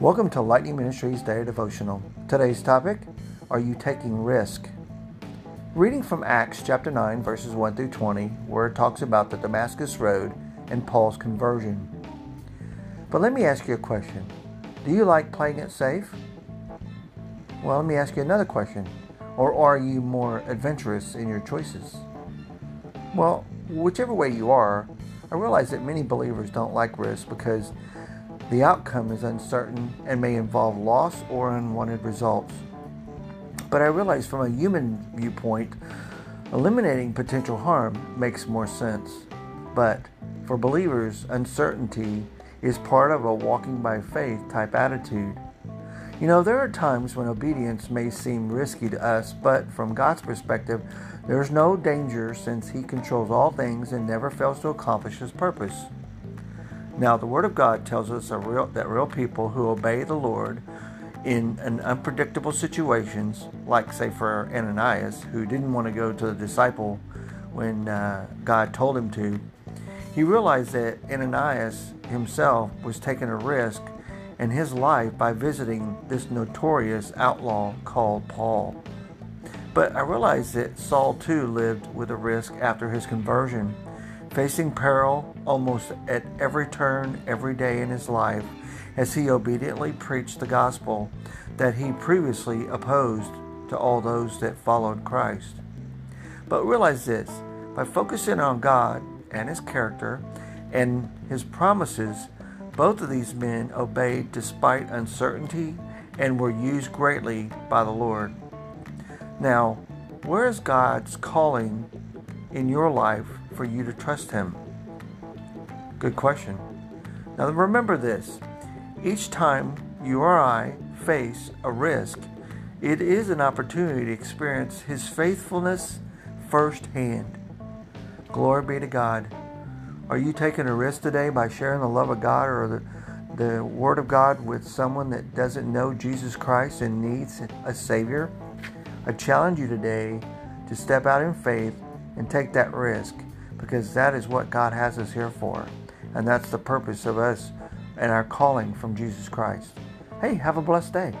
Welcome to Lightning Ministries Daily Devotional. Today's topic Are you taking risk? Reading from Acts chapter 9, verses 1 through 20, where it talks about the Damascus Road and Paul's conversion. But let me ask you a question Do you like playing it safe? Well, let me ask you another question. Or are you more adventurous in your choices? Well, whichever way you are, I realize that many believers don't like risk because the outcome is uncertain and may involve loss or unwanted results. But I realize from a human viewpoint, eliminating potential harm makes more sense. But for believers, uncertainty is part of a walking by faith type attitude. You know, there are times when obedience may seem risky to us, but from God's perspective, there is no danger since He controls all things and never fails to accomplish His purpose. Now, the Word of God tells us real, that real people who obey the Lord in unpredictable situations, like, say, for Ananias, who didn't want to go to the disciple when uh, God told him to, he realized that Ananias himself was taking a risk in his life by visiting this notorious outlaw called Paul. But I realized that Saul too lived with a risk after his conversion facing peril almost at every turn, every day in his life, as he obediently preached the gospel that he previously opposed to all those that followed Christ. But realize this by focusing on God and his character and his promises, both of these men obeyed despite uncertainty and were used greatly by the Lord. Now, where is God's calling in your life for you to trust Him? Good question. Now remember this each time you or I face a risk, it is an opportunity to experience His faithfulness firsthand. Glory be to God. Are you taking a risk today by sharing the love of God or the, the Word of God with someone that doesn't know Jesus Christ and needs a Savior? I challenge you today to step out in faith and take that risk because that is what God has us here for. And that's the purpose of us and our calling from Jesus Christ. Hey, have a blessed day.